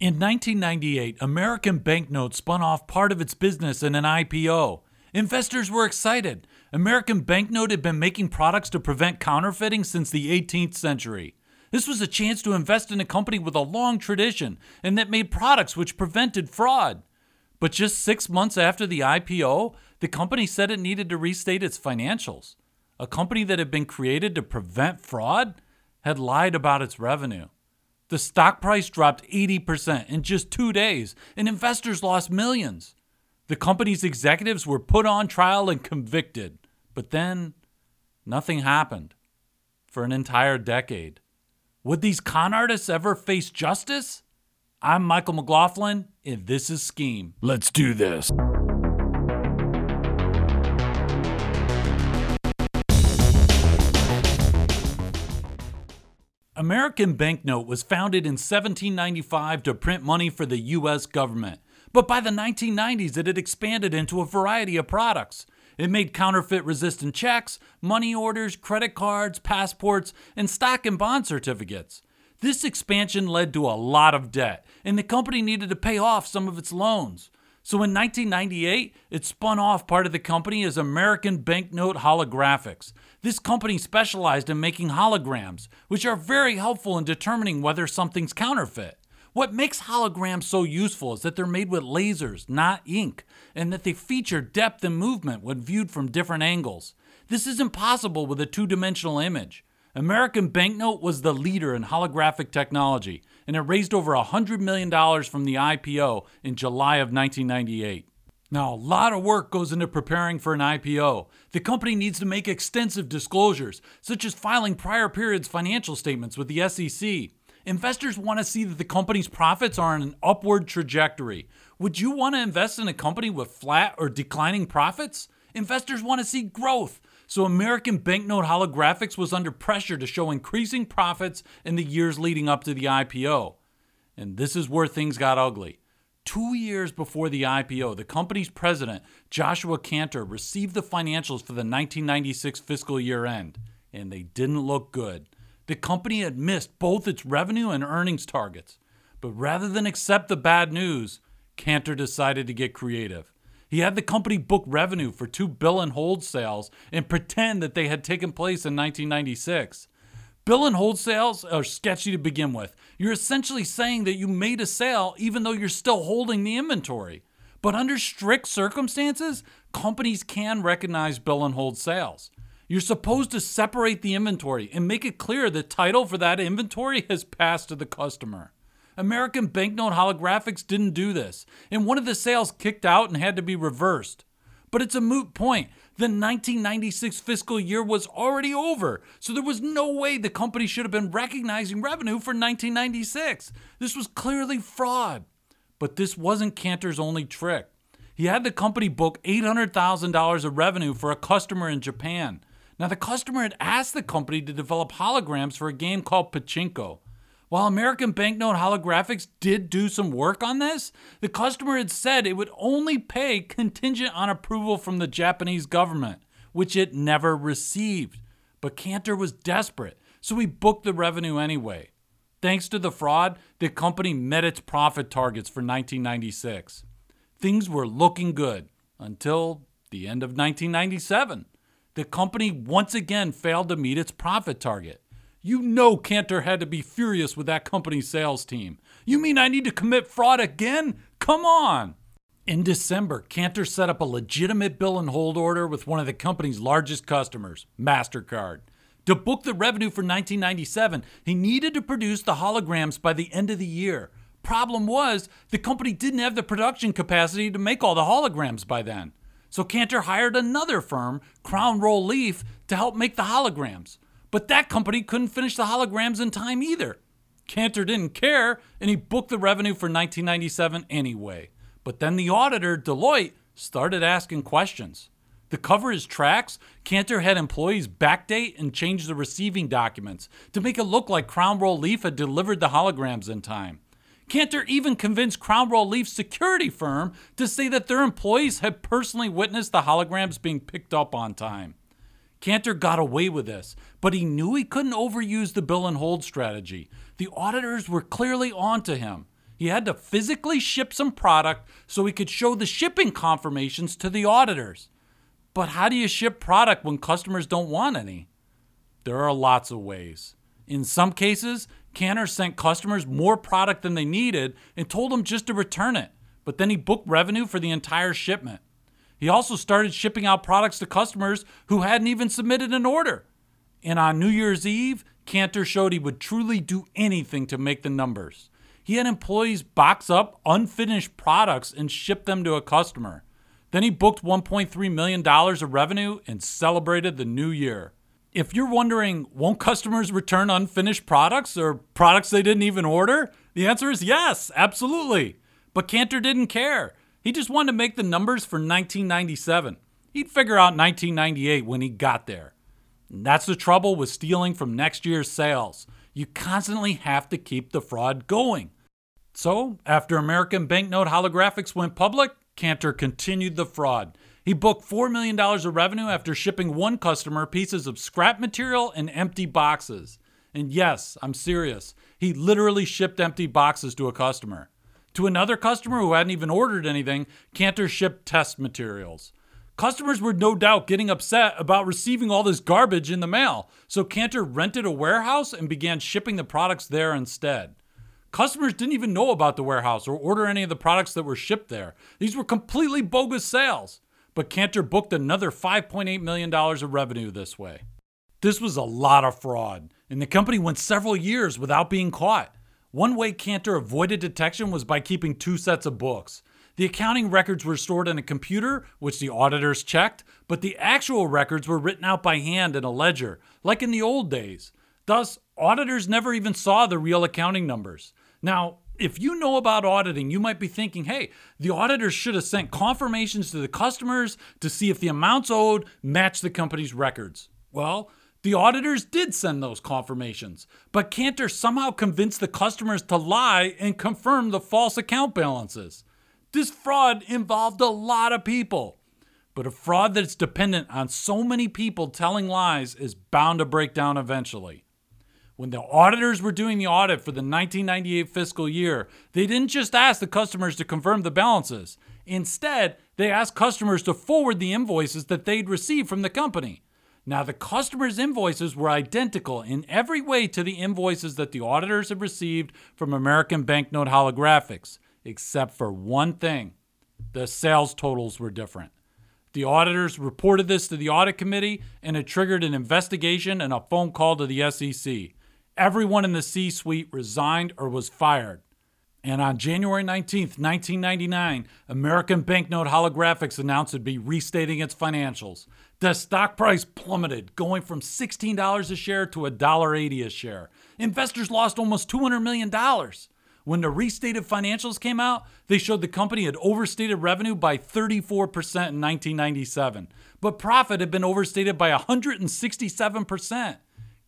In 1998, American Banknote spun off part of its business in an IPO. Investors were excited. American Banknote had been making products to prevent counterfeiting since the 18th century. This was a chance to invest in a company with a long tradition and that made products which prevented fraud. But just six months after the IPO, the company said it needed to restate its financials. A company that had been created to prevent fraud had lied about its revenue. The stock price dropped 80% in just two days, and investors lost millions. The company's executives were put on trial and convicted. But then, nothing happened for an entire decade. Would these con artists ever face justice? I'm Michael McLaughlin, and this is Scheme. Let's do this. American Banknote was founded in 1795 to print money for the U.S. government, but by the 1990s it had expanded into a variety of products. It made counterfeit resistant checks, money orders, credit cards, passports, and stock and bond certificates. This expansion led to a lot of debt, and the company needed to pay off some of its loans. So in 1998, it spun off part of the company as American Banknote Holographics. This company specialized in making holograms, which are very helpful in determining whether something's counterfeit. What makes holograms so useful is that they're made with lasers, not ink, and that they feature depth and movement when viewed from different angles. This is impossible with a two dimensional image. American Banknote was the leader in holographic technology, and it raised over $100 million from the IPO in July of 1998. Now, a lot of work goes into preparing for an IPO. The company needs to make extensive disclosures, such as filing prior periods' financial statements with the SEC. Investors want to see that the company's profits are on an upward trajectory. Would you want to invest in a company with flat or declining profits? Investors want to see growth. So American Banknote Holographics was under pressure to show increasing profits in the years leading up to the IPO. And this is where things got ugly. Two years before the IPO, the company's president, Joshua Cantor, received the financials for the 1996 fiscal year end, and they didn't look good. The company had missed both its revenue and earnings targets. But rather than accept the bad news, Cantor decided to get creative. He had the company book revenue for two bill and hold sales and pretend that they had taken place in 1996. Bill and hold sales are sketchy to begin with. You're essentially saying that you made a sale even though you're still holding the inventory. But under strict circumstances, companies can recognize bill and hold sales. You're supposed to separate the inventory and make it clear the title for that inventory has passed to the customer. American Banknote Holographics didn't do this, and one of the sales kicked out and had to be reversed. But it's a moot point. The 1996 fiscal year was already over, so there was no way the company should have been recognizing revenue for 1996. This was clearly fraud. But this wasn't Cantor's only trick. He had the company book $800,000 of revenue for a customer in Japan. Now, the customer had asked the company to develop holograms for a game called Pachinko. While American Banknote Holographics did do some work on this, the customer had said it would only pay contingent on approval from the Japanese government, which it never received. But Cantor was desperate, so he booked the revenue anyway. Thanks to the fraud, the company met its profit targets for 1996. Things were looking good until the end of 1997. The company once again failed to meet its profit target. You know Cantor had to be furious with that company's sales team. You mean I need to commit fraud again? Come on! In December, Cantor set up a legitimate bill and hold order with one of the company's largest customers, MasterCard. To book the revenue for 1997, he needed to produce the holograms by the end of the year. Problem was, the company didn't have the production capacity to make all the holograms by then. So Cantor hired another firm, Crown Roll Leaf, to help make the holograms. But that company couldn't finish the holograms in time either. Cantor didn't care, and he booked the revenue for 1997 anyway. But then the auditor, Deloitte, started asking questions. To cover his tracks, Cantor had employees backdate and change the receiving documents to make it look like Crown Roll Leaf had delivered the holograms in time. Cantor even convinced Crown Roll Leaf's security firm to say that their employees had personally witnessed the holograms being picked up on time. Cantor got away with this, but he knew he couldn't overuse the bill and hold strategy. The auditors were clearly on to him. He had to physically ship some product so he could show the shipping confirmations to the auditors. But how do you ship product when customers don't want any? There are lots of ways. In some cases, Cantor sent customers more product than they needed and told them just to return it, but then he booked revenue for the entire shipment. He also started shipping out products to customers who hadn't even submitted an order. And on New Year's Eve, Cantor showed he would truly do anything to make the numbers. He had employees box up unfinished products and ship them to a customer. Then he booked $1.3 million of revenue and celebrated the new year. If you're wondering, won't customers return unfinished products or products they didn't even order? The answer is yes, absolutely. But Cantor didn't care. He just wanted to make the numbers for 1997. He'd figure out 1998 when he got there. And that's the trouble with stealing from next year's sales. You constantly have to keep the fraud going. So, after American Banknote Holographics went public, Cantor continued the fraud. He booked $4 million of revenue after shipping one customer pieces of scrap material and empty boxes. And yes, I'm serious. He literally shipped empty boxes to a customer. To another customer who hadn't even ordered anything, Cantor shipped test materials. Customers were no doubt getting upset about receiving all this garbage in the mail, so Cantor rented a warehouse and began shipping the products there instead. Customers didn't even know about the warehouse or order any of the products that were shipped there. These were completely bogus sales. But Cantor booked another $5.8 million of revenue this way. This was a lot of fraud, and the company went several years without being caught. One way Cantor avoided detection was by keeping two sets of books. The accounting records were stored in a computer, which the auditors checked, but the actual records were written out by hand in a ledger, like in the old days. Thus, auditors never even saw the real accounting numbers. Now, if you know about auditing, you might be thinking, hey, the auditors should have sent confirmations to the customers to see if the amounts owed match the company's records. Well, the auditors did send those confirmations, but Cantor somehow convinced the customers to lie and confirm the false account balances. This fraud involved a lot of people. But a fraud that's dependent on so many people telling lies is bound to break down eventually. When the auditors were doing the audit for the 1998 fiscal year, they didn't just ask the customers to confirm the balances. Instead, they asked customers to forward the invoices that they'd received from the company. Now, the customers' invoices were identical in every way to the invoices that the auditors had received from American Banknote Holographics except for one thing the sales totals were different. The auditors reported this to the audit committee, and it triggered an investigation and a phone call to the SEC. Everyone in the C suite resigned or was fired. And on January 19, 1999, American Banknote Holographics announced it'd be restating its financials. The stock price plummeted, going from $16 a share to $1.80 a share. Investors lost almost $200 million. When the restated financials came out, they showed the company had overstated revenue by 34% in 1997, but profit had been overstated by 167%.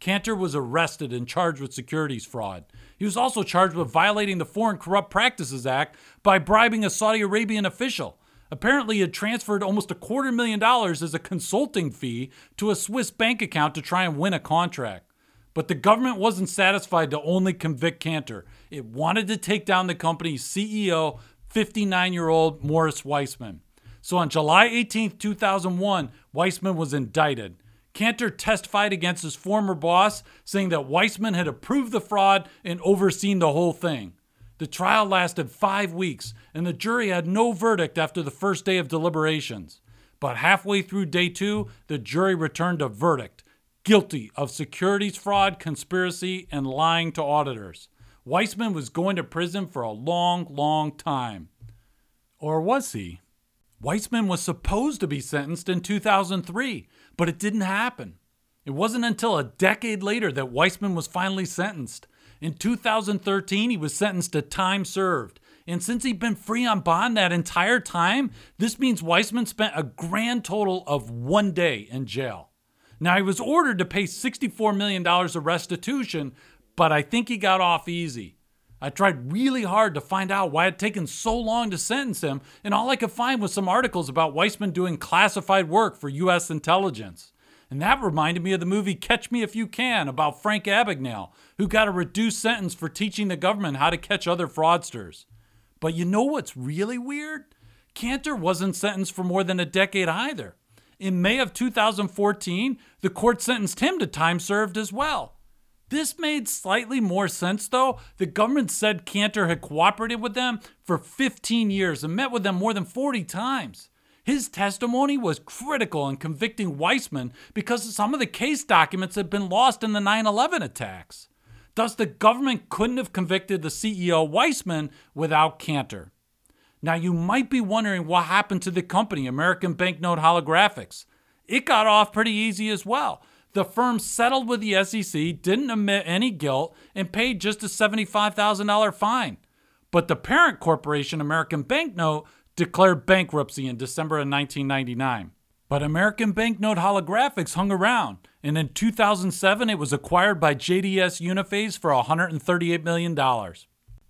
Cantor was arrested and charged with securities fraud. He was also charged with violating the Foreign Corrupt Practices Act by bribing a Saudi Arabian official. Apparently, he had transferred almost a quarter million dollars as a consulting fee to a Swiss bank account to try and win a contract. But the government wasn't satisfied to only convict Cantor. It wanted to take down the company's CEO, 59 year old Morris Weissman. So on July 18, 2001, Weissman was indicted. Cantor testified against his former boss, saying that Weissman had approved the fraud and overseen the whole thing. The trial lasted five weeks, and the jury had no verdict after the first day of deliberations. But halfway through day two, the jury returned a verdict guilty of securities fraud, conspiracy, and lying to auditors. Weissman was going to prison for a long, long time. Or was he? Weissman was supposed to be sentenced in 2003, but it didn't happen. It wasn't until a decade later that Weissman was finally sentenced. In 2013, he was sentenced to time served. And since he'd been free on bond that entire time, this means Weissman spent a grand total of one day in jail. Now, he was ordered to pay $64 million of restitution, but I think he got off easy. I tried really hard to find out why it had taken so long to sentence him, and all I could find was some articles about Weissman doing classified work for U.S. intelligence. And that reminded me of the movie Catch Me If You Can about Frank Abagnale, who got a reduced sentence for teaching the government how to catch other fraudsters. But you know what's really weird? Cantor wasn't sentenced for more than a decade either. In May of 2014, the court sentenced him to time served as well. This made slightly more sense, though. The government said Cantor had cooperated with them for 15 years and met with them more than 40 times. His testimony was critical in convicting Weissman because some of the case documents had been lost in the 9 11 attacks. Thus, the government couldn't have convicted the CEO Weissman without Cantor. Now, you might be wondering what happened to the company, American Banknote Holographics. It got off pretty easy as well. The firm settled with the SEC, didn't admit any guilt, and paid just a $75,000 fine. But the parent corporation, American Banknote, declared bankruptcy in December of 1999. But American Banknote Holographics hung around, and in 2007 it was acquired by JDS Uniphase for $138 million.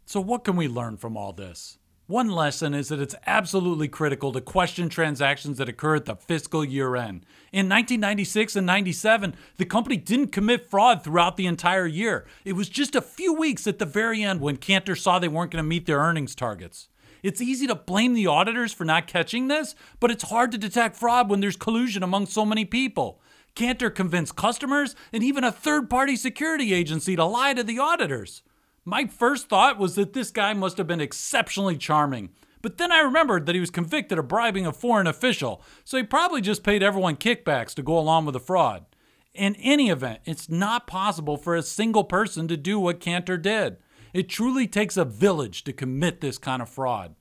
So, what can we learn from all this? One lesson is that it's absolutely critical to question transactions that occur at the fiscal year end. In 1996 and 97, the company didn't commit fraud throughout the entire year. It was just a few weeks at the very end when Cantor saw they weren't going to meet their earnings targets. It's easy to blame the auditors for not catching this, but it's hard to detect fraud when there's collusion among so many people. Cantor convinced customers and even a third party security agency to lie to the auditors. My first thought was that this guy must have been exceptionally charming. But then I remembered that he was convicted of bribing a foreign official, so he probably just paid everyone kickbacks to go along with the fraud. In any event, it's not possible for a single person to do what Cantor did. It truly takes a village to commit this kind of fraud.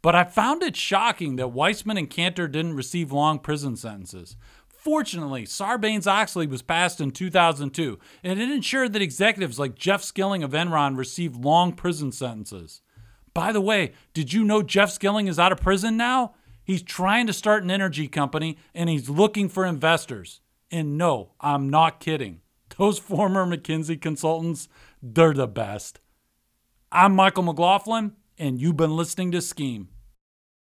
But I found it shocking that Weissman and Cantor didn't receive long prison sentences. Fortunately, Sarbanes Oxley was passed in 2002, and it ensured that executives like Jeff Skilling of Enron received long prison sentences. By the way, did you know Jeff Skilling is out of prison now? He's trying to start an energy company and he's looking for investors. And no, I'm not kidding. Those former McKinsey consultants, they're the best. I'm Michael McLaughlin, and you've been listening to Scheme.